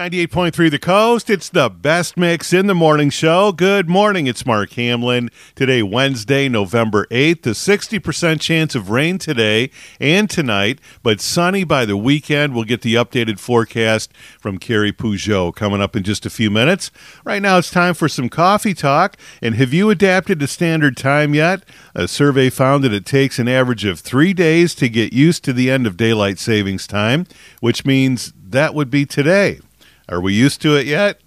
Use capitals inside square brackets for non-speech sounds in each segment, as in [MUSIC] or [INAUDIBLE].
98.3 The Coast. It's the best mix in the morning show. Good morning. It's Mark Hamlin. Today, Wednesday, November 8th. A 60% chance of rain today and tonight, but sunny by the weekend. We'll get the updated forecast from Carrie Peugeot coming up in just a few minutes. Right now, it's time for some coffee talk. And have you adapted to standard time yet? A survey found that it takes an average of three days to get used to the end of daylight savings time, which means that would be today. Are we used to it yet?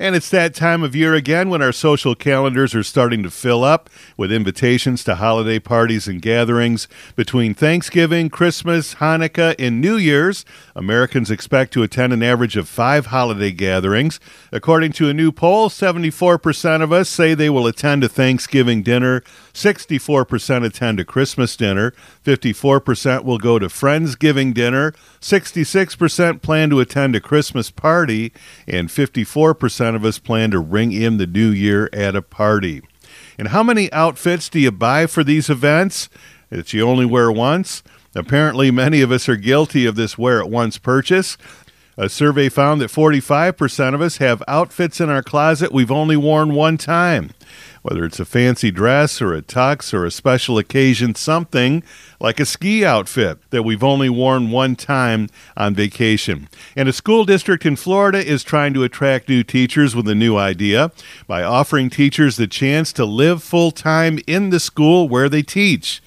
And it's that time of year again when our social calendars are starting to fill up with invitations to holiday parties and gatherings. Between Thanksgiving, Christmas, Hanukkah, and New Year's, Americans expect to attend an average of five holiday gatherings. According to a new poll, 74% of us say they will attend a Thanksgiving dinner, 64% attend a Christmas dinner, 54% will go to Friendsgiving dinner, 66% plan to attend a Christmas party, and 54% of us plan to ring in the new year at a party. And how many outfits do you buy for these events that you only wear once? Apparently, many of us are guilty of this wear it once purchase. A survey found that 45% of us have outfits in our closet we've only worn one time. Whether it's a fancy dress or a tux or a special occasion, something like a ski outfit that we've only worn one time on vacation. And a school district in Florida is trying to attract new teachers with a new idea by offering teachers the chance to live full time in the school where they teach.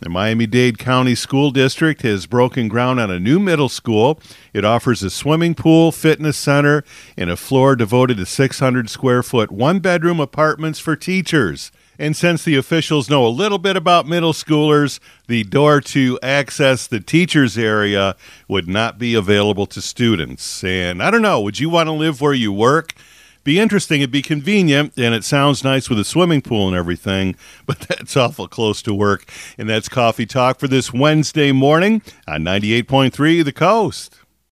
The Miami Dade County School District has broken ground on a new middle school. It offers a swimming pool, fitness center, and a floor devoted to 600 square foot one bedroom apartments for teachers. And since the officials know a little bit about middle schoolers, the door to access the teachers area would not be available to students. And I don't know, would you want to live where you work? Be interesting. It'd be convenient, and it sounds nice with a swimming pool and everything, [LAUGHS] but that's awful close to work. And that's Coffee Talk for this Wednesday morning on 98.3 The Coast.